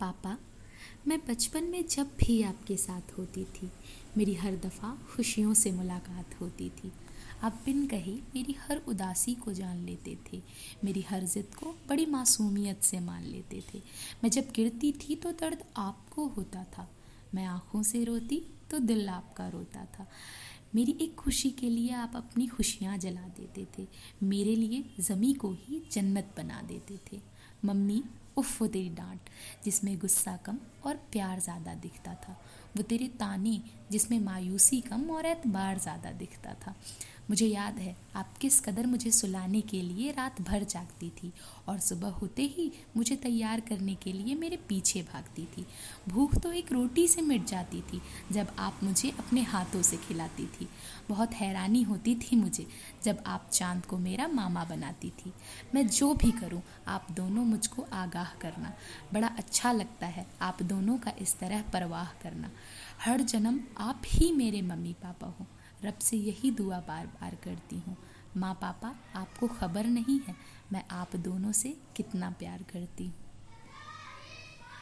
पापा, मैं बचपन में जब भी आपके साथ होती थी, मेरी हर दफ़ा खुशियों से मुलाकात होती थी। आप बिन कही मेरी हर उदासी को जान लेते थे, मेरी हर ज़िद को बड़ी मासूमियत से मान लेते थे। मैं जब गिरती थी तो दर्द आपको होता था, मैं आँखों से रोती तो दिल आपका रोता था। मेरी एक खुशी के लिए आप अपनी खुशियाँ जला देते थे, मेरे लिए ज़मी को ही जन्नत बना देते थे। मम्मी उफ, वो तेरी डांट, जिसमें गुस्सा कम और प्यार ज़्यादा दिखता था। वो तेरी ताने, जिसमें मायूसी कम और एतबार ज़्यादा दिखता था। मुझे याद है, आप किस कदर मुझे सुलाने के लिए रात भर जागती थी और सुबह होते ही मुझे तैयार करने के लिए मेरे पीछे भागती थी। भूख तो एक रोटी से मिट जाती थी जब आप मुझे अपने हाथों से खिलाती थी। बहुत हैरानी होती थी मुझे जब आप चाँद को मेरा मामा बनाती थी। मैं जो भी करूँ, आप दोनों मुझको आगाह करना। बड़ा अच्छा लगता है आप दोनों का इस तरह परवाह करना। हर जन्म आप ही मेरे मम्मी पापा हो। रब से यही दुआ बार बार करती हूँ। माँ पापा, आपको खबर नहीं है मैं आप दोनों से कितना प्यार करती हूँ।